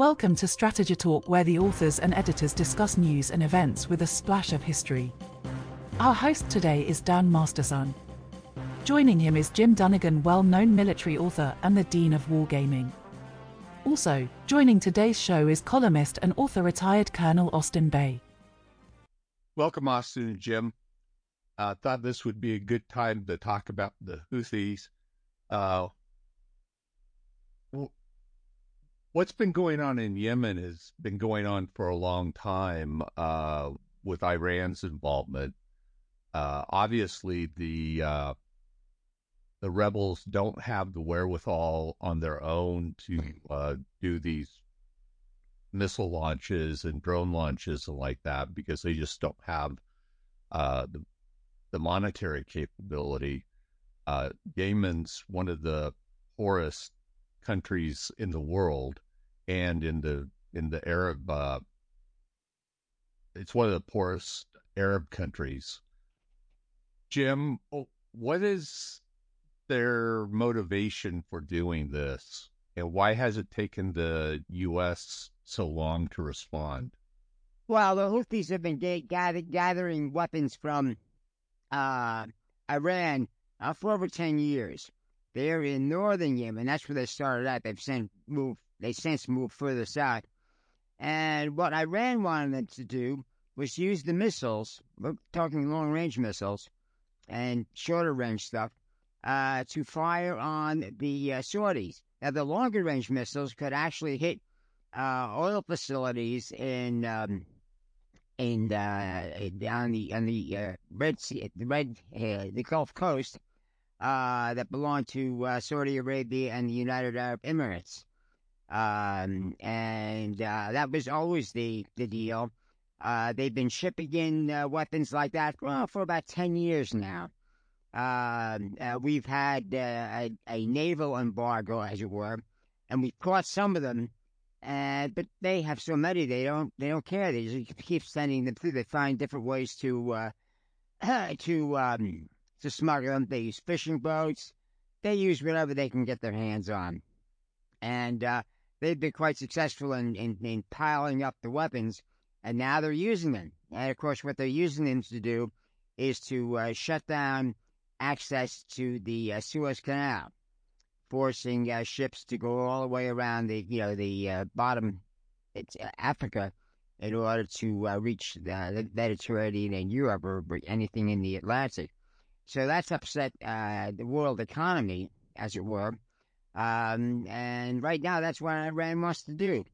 Welcome to Strategy Talk, where the authors and editors discuss news and events with a splash of history. Our host today is Dan Masterson. Joining him is Jim Dunnigan, well known military author and the Dean of Wargaming. Also, joining today's show is columnist and author retired Colonel Austin Bay. Welcome, Austin and Jim. I uh, thought this would be a good time to talk about the Houthis. Uh, what's been going on in Yemen has been going on for a long time uh, with Iran's involvement. Uh, obviously, the uh, the rebels don't have the wherewithal on their own to uh, do these missile launches and drone launches and like that because they just don't have uh, the the monetary capability. Uh, Yemen's one of the poorest countries in the world and in the in the Arab uh, it's one of the poorest Arab countries. Jim, what is their motivation for doing this? And why has it taken the U.S. so long to respond? Well, the Houthis have been gather, gathering weapons from uh, Iran uh, for over 10 years. They're in northern Yemen. That's where they started out. They've since moved. They since moved further south. And what Iran wanted them to do was use the missiles. We're talking long range missiles and shorter range stuff uh, to fire on the uh, Saudis. Now, the longer range missiles could actually hit uh, oil facilities in um, in uh, on the on the uh, Red Sea, the Red uh, the Gulf Coast uh, that belong to Saudi Arabia and the United Arab Emirates. Um, and uh, that was always the, the deal. Uh, they've been shipping in uh, weapons like that well, for about 10 years now. Um, uh, we've had a, a, naval embargo, as it were, and we've caught some of them. And but they have so many, they don't they don't care. They just keep sending them through. They find different ways to to um, to smuggle them. They use fishing boats. They use whatever they can get their hands on. And uh, they've been quite successful in, in, in, piling up the weapons, and now they're using them. And of course, what they're using them to do is to uh, shut down access to the uh, Suez Canal, forcing uh, ships to go all the way around the you know the uh, bottom, it's uh, Africa, in order to reach the Mediterranean and Europe or anything in the Atlantic. So that's upset uh, the world economy, as it were. Um, and right now, that's what Iran wants to do.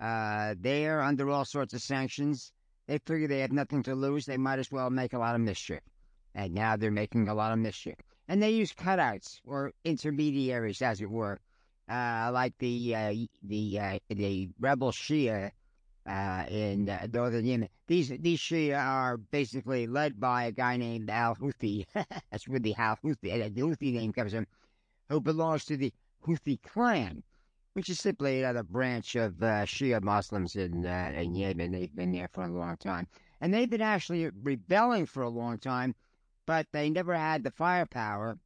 Uh, they are under all sorts of sanctions. They figure they have nothing to lose. They might as well make a lot of mischief. And now they're making a lot of mischief. And they use cutouts or intermediaries, as it were, uh, like the uh, the uh, the rebel Shia uh, in uh, northern Yemen. These these Shia are basically led by a guy named Al Houthi. That's where the Al Houthi, the Houthi name comes from, who belongs to the Houthi clan, which is simply another branch of uh, Shia Muslims in uh, in Yemen. They've been there for a long time, and they've been actually rebelling for a long time, but they never had the firepower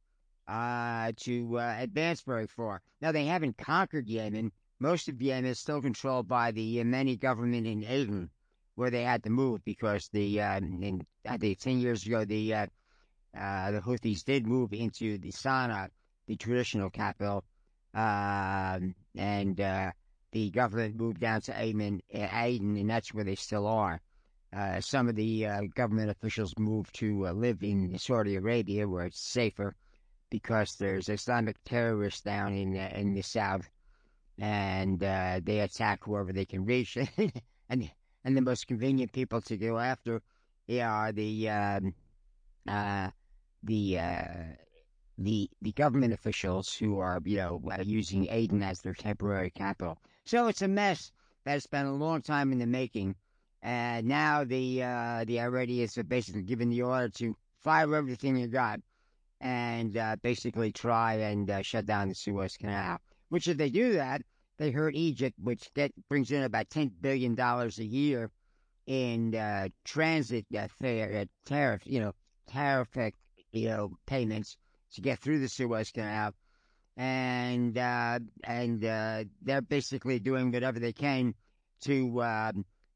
uh, to uh, advance very far. Now they haven't conquered Yemen most of Yemen is still controlled by the Yemeni government in Aden, where they had to move because the uh, in, I think ten years ago the uh, uh, the Houthis did move into the Sana'a, the traditional capital, um, and uh, the government moved down to Aden, Aden, and that's where they still are. Uh, some of the uh, government officials moved to live in Saudi Arabia, where it's safer because there's Islamic terrorists down in in the south and uh, they attack whoever they can reach. and and the most convenient people to go after are the um, uh, the uh, the the government officials who are you know uh, using Aden as their temporary capital. So it's a mess that's been a long time in the making. And now the uh, the Iranians have basically given the order to fire everything you got and uh, basically try and uh, shut down the Suez Canal. Which, if they do that, they hurt Egypt, which that brings in about ten billion dollars a year in uh, transit uh, uh, tariff, you know, tariff, uh, you know, payments to get through the Suez Canal. and uh, and uh, they're basically doing whatever they can to uh,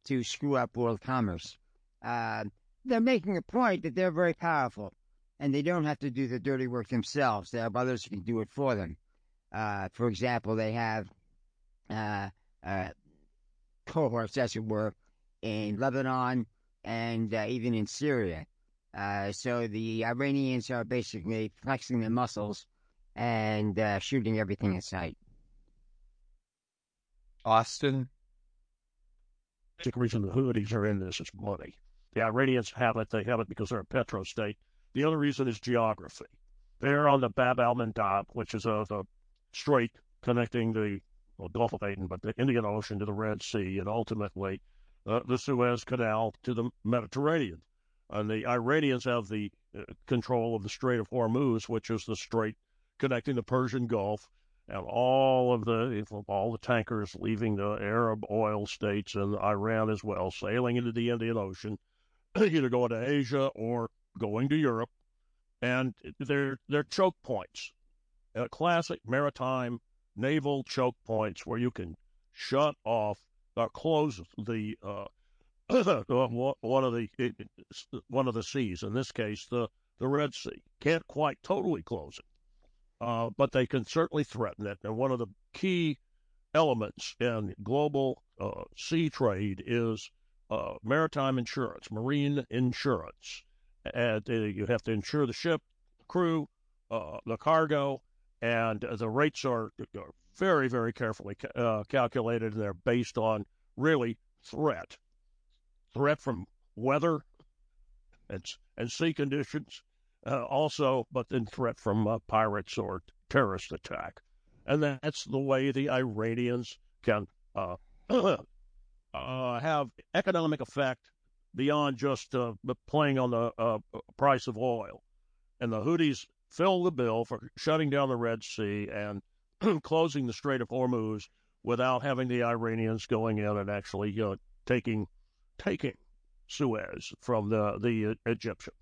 to screw up world commerce. Uh, they're making a point that they're very powerful, and they don't have to do the dirty work themselves. They have others who can do it for them. Uh, for example, they have uh, cohorts, as it were, in Lebanon and even in Syria. So the Iranians are basically flexing their muscles and uh, shooting everything in sight. Austin? The reason the Houthis are in this is money. The Iranians have it. They have it because they're a petrostate. The other reason is geography. They're on the Bab al Mandab, which is a, the strait connecting the well, Gulf of Aden, but the Indian Ocean to the Red Sea, and ultimately uh, the Suez Canal to the Mediterranean. And the Iranians have the uh, control of the Strait of Hormuz, which is the strait connecting the Persian Gulf and all of the all the tankers leaving the Arab oil states and Iran as well, sailing into the Indian Ocean, either going to Asia or going to Europe, and they're they're choke points, uh, classic maritime naval choke points where you can shut off or close the uh, one of the one of the seas. In this case, the the Red Sea can't quite totally close it uh, but they can certainly threaten it. And one of the key elements in global uh, sea trade is uh, maritime insurance, marine insurance. And uh, you have to insure the ship, the crew, uh, the cargo, and the rates are, are very, very carefully uh, calculated, they're based on really threat, threat from weather and and sea conditions, uh, also, but then threat from uh, pirates or terrorist attack. And that's the way the Iranians can uh, uh have economic effect beyond just uh, playing on the uh, price of oil. And the Houthis fill the bill for shutting down the Red Sea and closing the Strait of Hormuz without having the Iranians going in and actually taking taking Suez from the the Egyptians.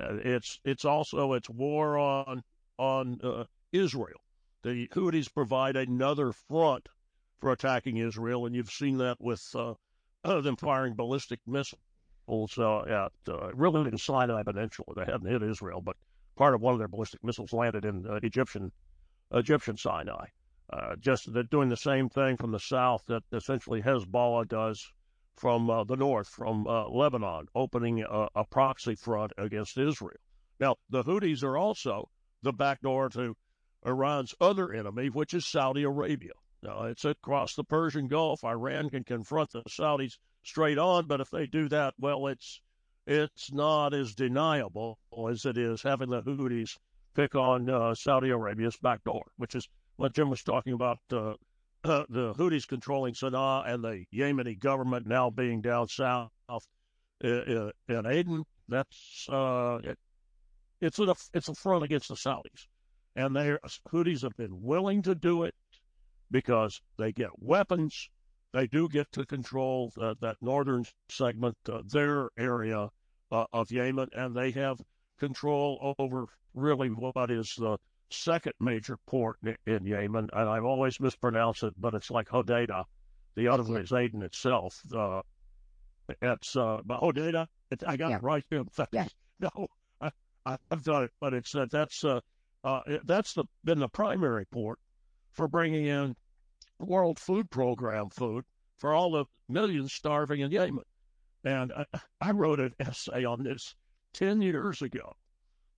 Uh, it's it's also it's war on on uh, Israel. The Houthis provide another front for attacking Israel, and you've seen that with uh, them firing ballistic missiles uh, at uh, really in Sinai Peninsula. They hadn't hit Israel, but part of one of their ballistic missiles landed in uh, Egyptian Egyptian Sinai. just they're doing the same thing from the south that essentially Hezbollah does from uh, the north, from uh, Lebanon, opening a, a, proxy front against Israel. Now, the Houthis are also the back door to Iran's other enemy, which is Saudi Arabia. Now, it's across the Persian Gulf. Iran can confront the Saudis straight on, but if they do that, well, it's it's not as deniable as it is having the Houthis pick on uh, Saudi Arabia's back door, which is what Jim was talking about uh, uh, the Houthis controlling Sana'a and the Yemeni government now being down south uh, uh, in Aden. That's uh, it, it's a it's a front against the Saudis, and the Houthis have been willing to do it because they get weapons. They do get to control that northern segment, uh, their area uh, of Yemen, and they have control over really what is the second major port in Yemen, and I've always mispronounced it, but it's like Hodeidah. The other one is Aden itself. Uh, it's uh, Hodeidah. I got yeah. it right. In fact, yeah. no, I, have done it, but it's uh, that's uh, uh, that's the been the primary port for bringing in World Food Program food for all the millions starving in Yemen. And I, I wrote an essay on this ten years ago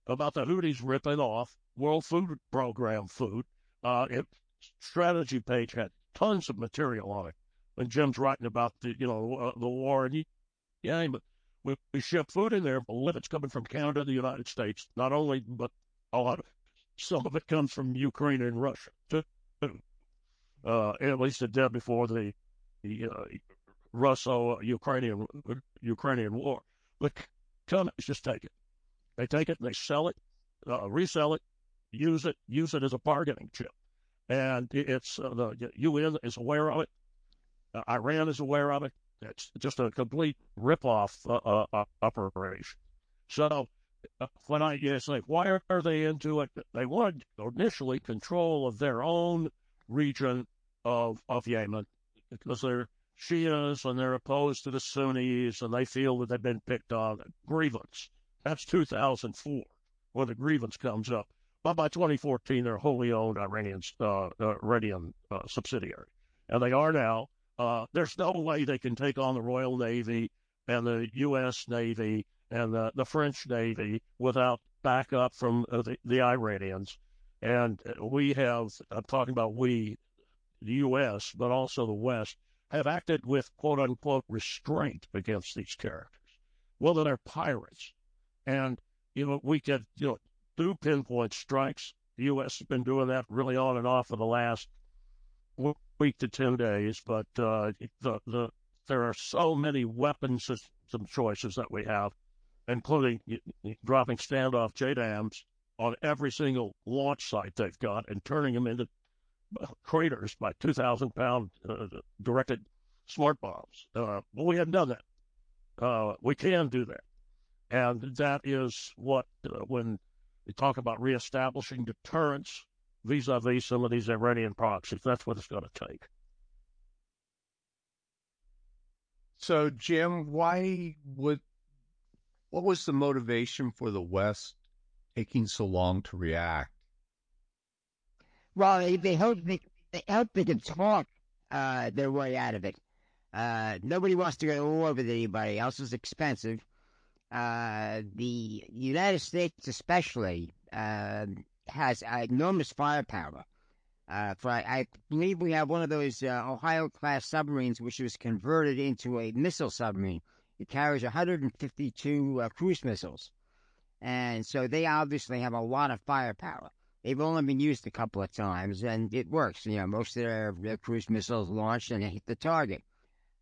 about the Houthis ripping off World Food Program food. Uh, it, strategy page had tons of material on it. When Jim's writing about the you know uh, the war and yeah, but we, we ship food in there, but it's coming from Canada, the United States, not only but a lot of some of it comes from Ukraine and Russia too. Uh, at least it did before the the uh, Russo-Ukrainian Ukrainian war. But companies just take it. They take it and they sell it, uh, resell it, use it, use it as a bargaining chip. And it's uh, the UN is aware of it. Uh, Iran is aware of it. It's just a complete ripoff uh, uh, uh operation. So uh, when I it's like, why are they into it? They want initially control of their own region of of Yemen because they're Shias and they're opposed to the Sunnis and they feel that they've been picked on. Grievance. That's 2004 when the grievance comes up. But by 2014, they're wholly owned Iranian, uh, Iranian uh, subsidiary. And they are now. Uh, there's no way they can take on the Royal Navy and the U.S. Navy and the, the French Navy without backup from uh, the, the Iranians. And we have, I'm talking about we, the U.S., but also the West, have acted with quote unquote restraint against these characters. Well, they're pirates. And, you know, we could, you know, do pinpoint strikes. The U.S. has been doing that really on and off for the last week to 10 days, but uh, the, the, there are so many weapon system choices that we have, including dropping standoff JDAMs on every single launch site they've got and turning them into craters by 2,000 pound uh, directed smart bombs. Uh, well, we haven't done that. Uh, we can do that. And that is what, uh, when we talk about reestablishing deterrence vis a vis some of these Iranian proxies, that's what it's going to take. So, Jim, why would, what was the motivation for the West taking so long to react? Well, they, they hope they, they hope they can talk uh, their way out of it. Uh, nobody wants to go to war with anybody else. It's expensive. Uh, the United States, especially, uh, has enormous firepower. Uh, for I, believe we have one of those uh, Ohio class submarines, which was converted into a missile submarine. It carries 152 cruise missiles, and so they obviously have a lot of firepower. They've only been used a couple of times, and it works. You know, most of their, their cruise missiles launch and hit the target.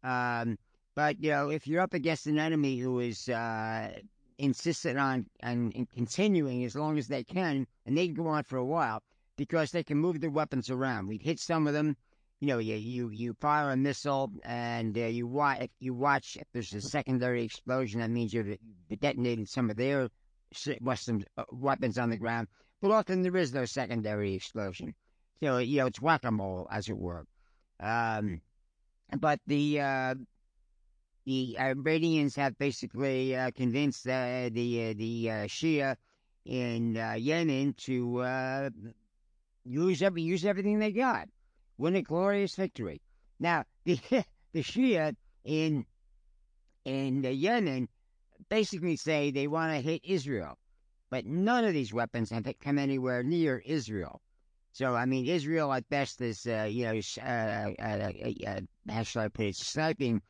Um, but you know, if you're up against an enemy who is uh, insistent on, on continuing as long as they can, and they can go on for a while because they can move their weapons around. We've hit some of them. You know, you you, you fire a missile and uh, you watch. If you watch, if there's a secondary explosion, that means you've detonated some of their Western uh, weapons on the ground but often there is no secondary explosion. So, you know, it's whack-a-mole, as it were. Um, but the uh, the Iranians have basically uh, convinced uh, the uh, the uh, Shia in uh, Yemen to use every use everything they got, win a glorious victory. Now, the the Shia in in Yemen basically say they want to hit Israel. But none of these weapons have come anywhere near Israel. So, I mean, Israel at best is, uh, you know, uh, uh, uh, how shall I put it, sniping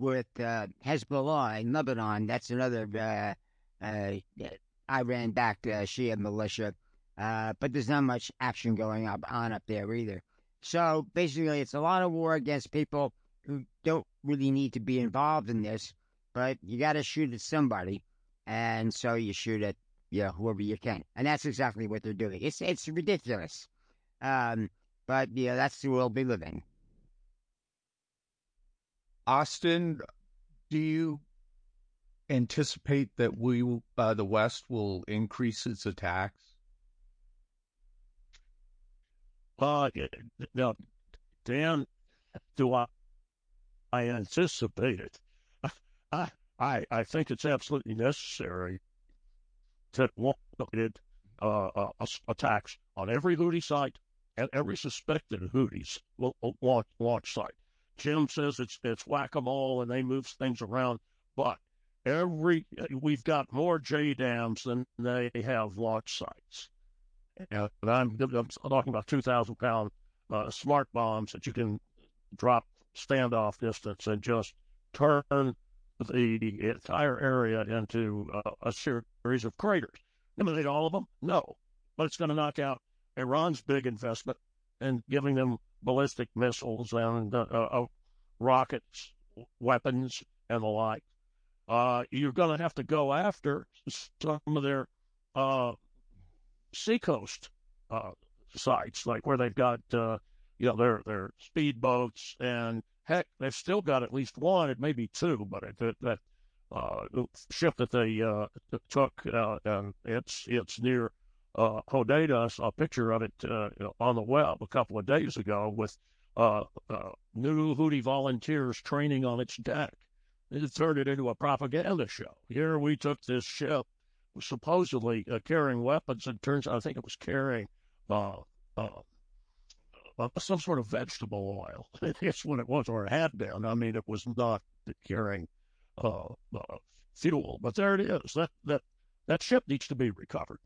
with uh, Hezbollah in Lebanon. That's another uh, uh, uh, Shia militia. But there's not much action going up on up there either. So basically, it's a lot of war against people who don't really need to be involved in this, but you got to shoot at somebody. And so you shoot at yeah, whoever you can. And that's exactly what they're doing. It's it's ridiculous. Um, but yeah, that's the world we live in. Austin, do you anticipate that we, uh, the West, will increase its attacks? Uh, now, Dan, do I? I anticipate it. I, I, I think it's absolutely necessary that wanted uh, uh, attacks on every Houthi site and every suspected Houthi launch, launch site. Jim says it's it's whack a mole and they move things around, but every we've got more JDAMs than they have launch sites. And I'm, I'm talking about 2,000 pound uh, smart bombs that you can drop standoff distance and just turn the entire area into uh, a series of craters. Eliminate all of them? No. But it's going to knock out Iran's big investment in giving them ballistic missiles and uh, uh, rockets, weapons, and the like. Uh, you're going to have to go after some of their uh, seacoast sites, like where they've got, you know, their their speedboats and Heck, they've still got at least one, it may be two, but it, that uh, ship that they uh, took, uh, and it's it's near uh, a picture of it uh, on the web a couple of days ago with uh, uh, new Houthi volunteers training on its deck. It turned it into a propaganda show. Here we took this ship, supposedly uh, carrying weapons, and turns out I think it was carrying uh, some sort of vegetable oil. That's what it was, or it had been. I mean, it was not carrying fuel, but there it is. That that that ship needs to be recovered.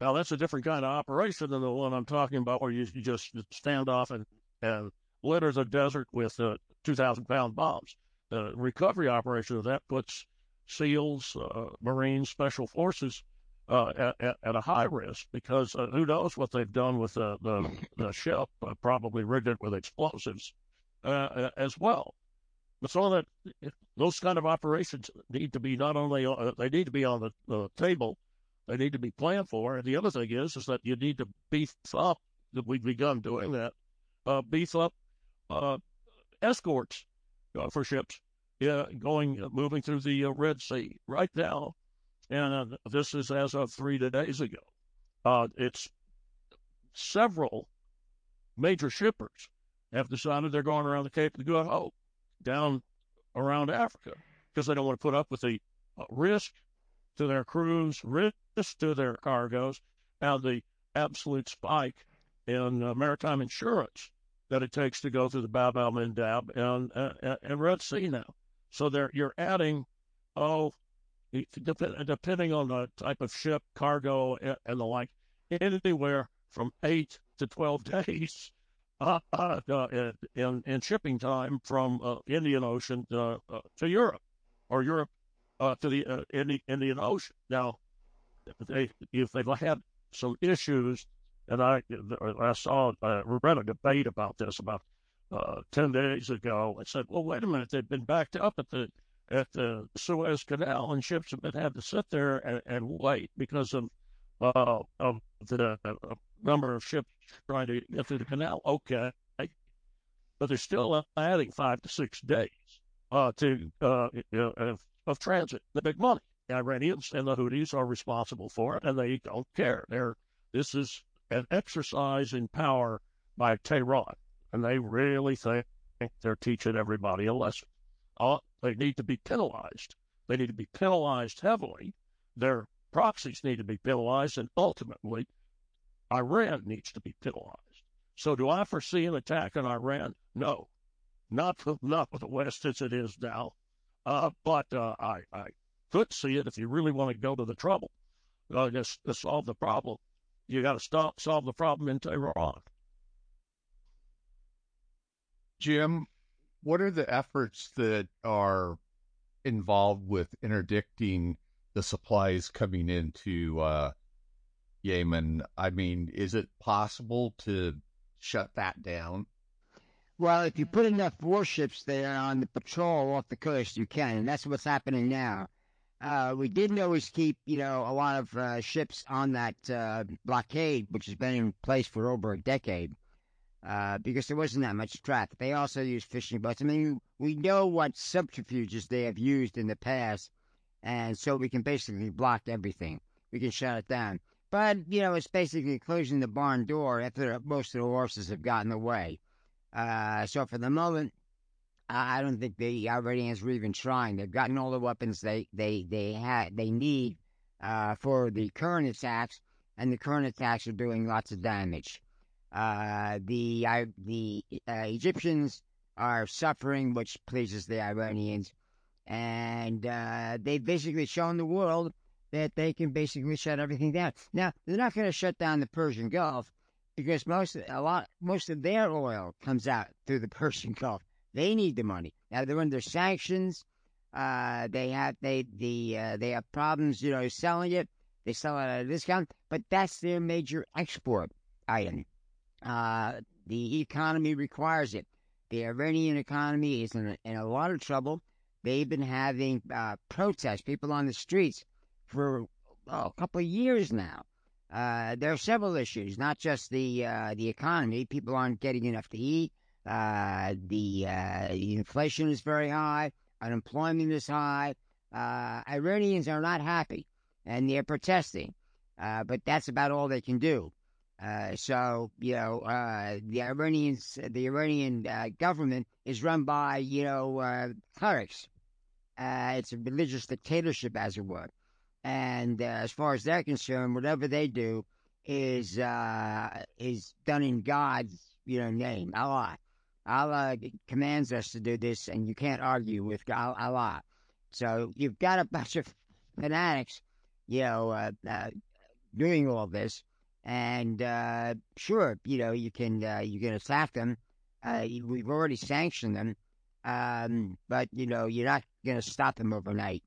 Now that's a different kind of operation than the one I'm talking about, where you, you just stand off and and litter the desert with uh, 2,000 pound bombs. The recovery operation of that puts SEALs, uh, Marines, Special Forces uh, at, at, a high risk because uh, who knows what they've done with the, the, the ship, uh, probably rigged it with explosives uh, as well. But so that those kind of operations need to be not only uh, they need to be on the, the, table, they need to be planned for. And the other thing is is that you need to beef up. That we've begun doing that, uh, beef up escorts for ships, going moving through the Red Sea right now and uh, this is as of three days ago. Uh, it's several major shippers have decided they're going around the Cape of Good Hope down around Africa because they don't want to put up with the uh, risk to their crews, risk to their cargoes, and the absolute spike in uh, maritime insurance that it takes to go through the Bab al Mandab and, uh, and Red Sea now. So they you're adding, oh, depending on the type of ship, cargo, and the like, anywhere from eight to 12 days uh, uh, uh, in, in shipping time from uh, Indian Ocean to, uh, to Europe or Europe uh, to the Indi- Indian Ocean. Now, they, if they've had some issues, and I, I saw, I read a debate about this about 10 days ago, I said, well, wait a minute, they've been backed up at the at the Suez Canal, and ships have been had to sit there and, and wait because of uh, of the uh, number of ships trying to get through the canal. Okay, but they're still adding five to six days uh, to uh, of, of transit. The big money. The Iranians and the Houthis are responsible for it, and they don't care. They're this is an exercise in power by Tehran, and they really think they're teaching everybody a lesson. Uh, they need to be penalized. They need to be penalized heavily. Their proxies need to be penalized, and ultimately, Iran needs to be penalized. So, do I foresee an attack on Iran? No, not not with the West as it is now. Uh, but uh, I, I could see it if you really want to go to the trouble uh, just to solve the problem. You got to stop solve the problem in Tehran. Jim, what are the efforts that are involved with interdicting the supplies coming into uh, Yemen? I mean, is it possible to shut that down? Well, if you put enough warships there on the patrol off the coast, you can, and that's what's happening now. Uh, we didn't always keep, you know, a lot of uh, ships on that uh, blockade, which has been in place for over a decade uh, because there wasn't that much traffic. They also use fishing boats. I mean, we know what subterfuges they have used in the past, and so we can basically block everything. We can shut it down. But, you know, it's basically closing the barn door after most of the horses have gotten away. Uh, so for the moment, I don't think the Iranians were even trying. They've gotten all the weapons they they they had they need uh, for the current attacks, and the current attacks are doing lots of damage. Uh, the uh, the uh, Egyptians are suffering, which pleases the Iranians, and uh, they've basically shown the world that they can basically shut everything down. Now they're not going to shut down the Persian Gulf because most a lot most of their oil comes out through the Persian Gulf. They need the money. Now they're under sanctions. Uh, they have they the uh, they have problems, you know, selling it. They sell it at a discount, but that's their major export item. Uh, the economy requires it. The Iranian economy is in a, in a lot of trouble. They've been having uh, protests, people on the streets, for oh, a couple of years now. Uh, there are several issues, not just the uh, the economy. People aren't getting enough to eat. Uh, the, uh, inflation is very high. Unemployment is high. Uh, Iranians are not happy, and they're protesting, uh, but that's about all they can do. Uh, so you know, uh, the Iranians, the Iranian government is run by you know clerics. It's a religious dictatorship, as it were. And as far as they're concerned, whatever they do is is done in God's you know name, Allah. Allah commands us to do this, and you can't argue with Allah. So you've got a bunch of fanatics, you know, doing all this and uh, sure, you know, you can uh, you can attack them. Uh, we've already sanctioned them, um, but you know, you're not going to stop them overnight.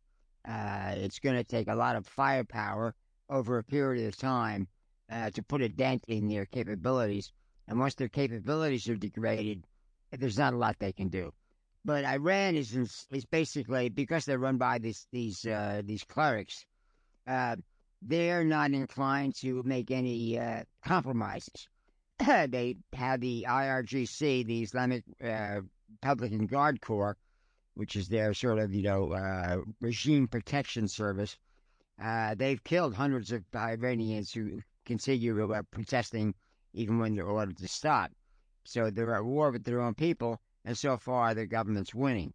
Uh, it's going to take a lot of firepower over a period of time uh, to put a dent in their capabilities. And once their capabilities are degraded, there's not a lot they can do. But Iran is is basically because they're run by these these uh, these clerics they're not inclined to make any uh, compromises. they have the IRGC, the Islamic uh, Republican Guard Corps, which is their sort of, you know, uh, regime protection service. Uh, they've killed hundreds of Iranians who continue uh, protesting even when they're ordered to stop. So they're at war with their own people, and so far their government's winning.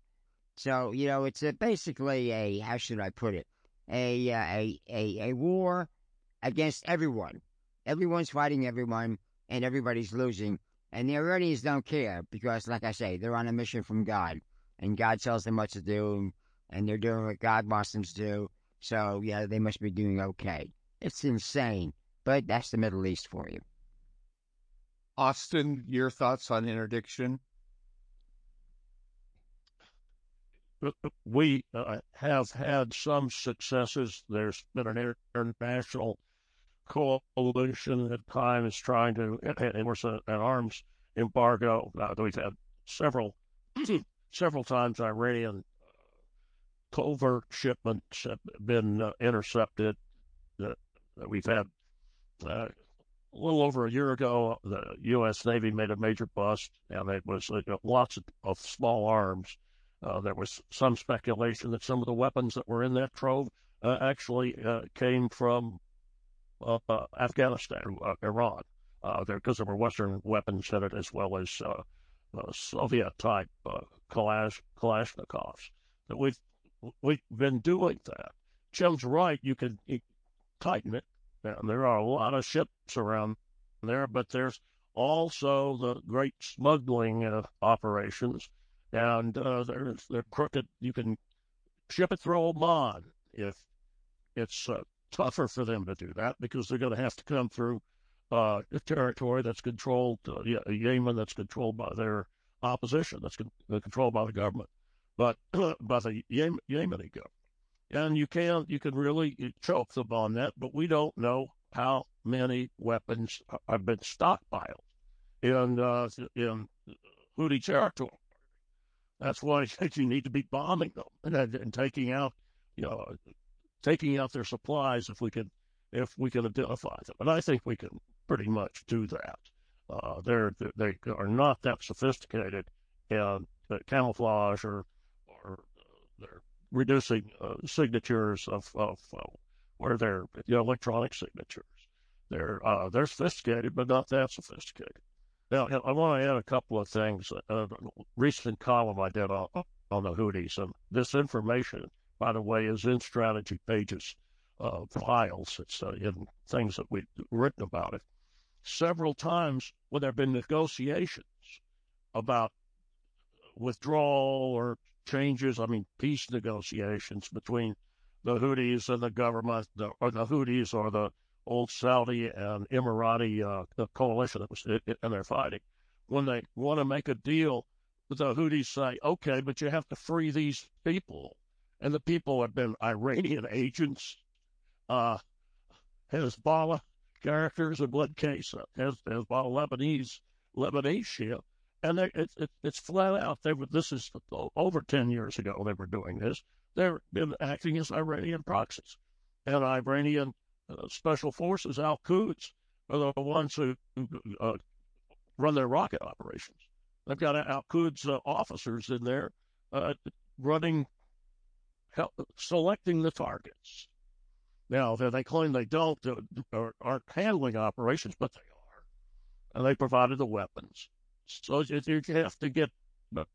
So, you know, it's a, basically a, how should I put it? a, uh, a, a, a war against everyone. Everyone's fighting everyone, and everybody's losing. And the Iranians don't care because, like I say, they're on a mission from God, and God tells them what to do, and they're doing what God wants them to do. So, yeah, they must be doing okay. It's insane, but that's the Middle East for you. Austin, your thoughts on interdiction? we uh, have had some successes. There's been an international coalition at times trying to enforce an arms embargo. Uh, we've had several, several times Iranian uh, covert shipments have been uh, intercepted. That we've had uh, a little over a year ago, the U.S. Navy made a major bust, and it was lots of, of small arms uh, there was some speculation that some of the weapons that were in that trove uh, actually uh, came from uh, uh, Afghanistan, uh, Iran, because there, there, were Western weapons in it as well as Soviet type Kalash, Kalashnikovs. That we've we've been doing that. Jim's right. You can tighten it. There are a lot of ships around there, but there's also the great smuggling operations and uh, they're, they're crooked. You can ship it through Oman if it's uh, tougher for them to do that because they're going to have to come through uh, a territory that's controlled, uh, Yemen that's controlled by their opposition, that's con- uh, controlled by the government, but by the Yem- Yemeni government. And you can you can really choke them on that, but we don't know how many weapons have been stockpiled in uh, in Houthi territory. That's why you need to be bombing them and, and taking out, you know, taking out their supplies if we can, if we can identify them. And I think we can pretty much do that. Uh, they're they are not that sophisticated in uh, camouflage or or they're reducing uh, signatures of of uh, where they're you know, electronic signatures. They're uh, they're sophisticated, but not that sophisticated. Now, I want to add a couple of things. A recent column I did on, on the Houthis, and this information, by the way, is in strategy pages uh, files. It's uh, in things that we've written about it. Several times when there have been negotiations about withdrawal or changes, I mean, peace negotiations between the Houthis and the government, the, or the Houthis or the old Saudi and Emirati uh, coalition that was and they're fighting. When they want to make a deal, the Houthis say, "Okay, but you have to free these people," and the people have been Iranian agents, uh, Hezbollah characters in one case, uh, Hezbollah Lebanese Lebanese Shia, and they, it, it, it's flat out. They were this is over ten years ago. They were doing this. They've been acting as Iranian proxies, and Iranian uh, special forces, Al Quds, are the ones who, uh, run their rocket operations. They've got Al Quds uh, officers in there uh, running help, selecting the targets. Now, they claim they don't or aren't handling operations, but they are, and they provided the weapons. So you have to get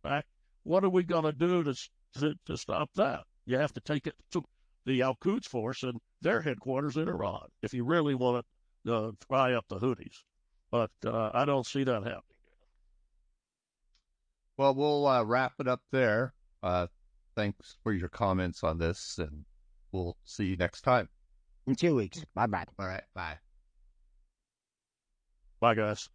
back. What are we going to do to to stop that? You have to take it to the Al Quds force and their headquarters in Iran if you really want to uh, fry up the Houthis. But uh, I don't see that happening. Well, we'll uh, wrap it up there. Uh, thanks for your comments on this, and we'll see you next time. In two weeks. Bye bye. All right. Bye. Bye, guys.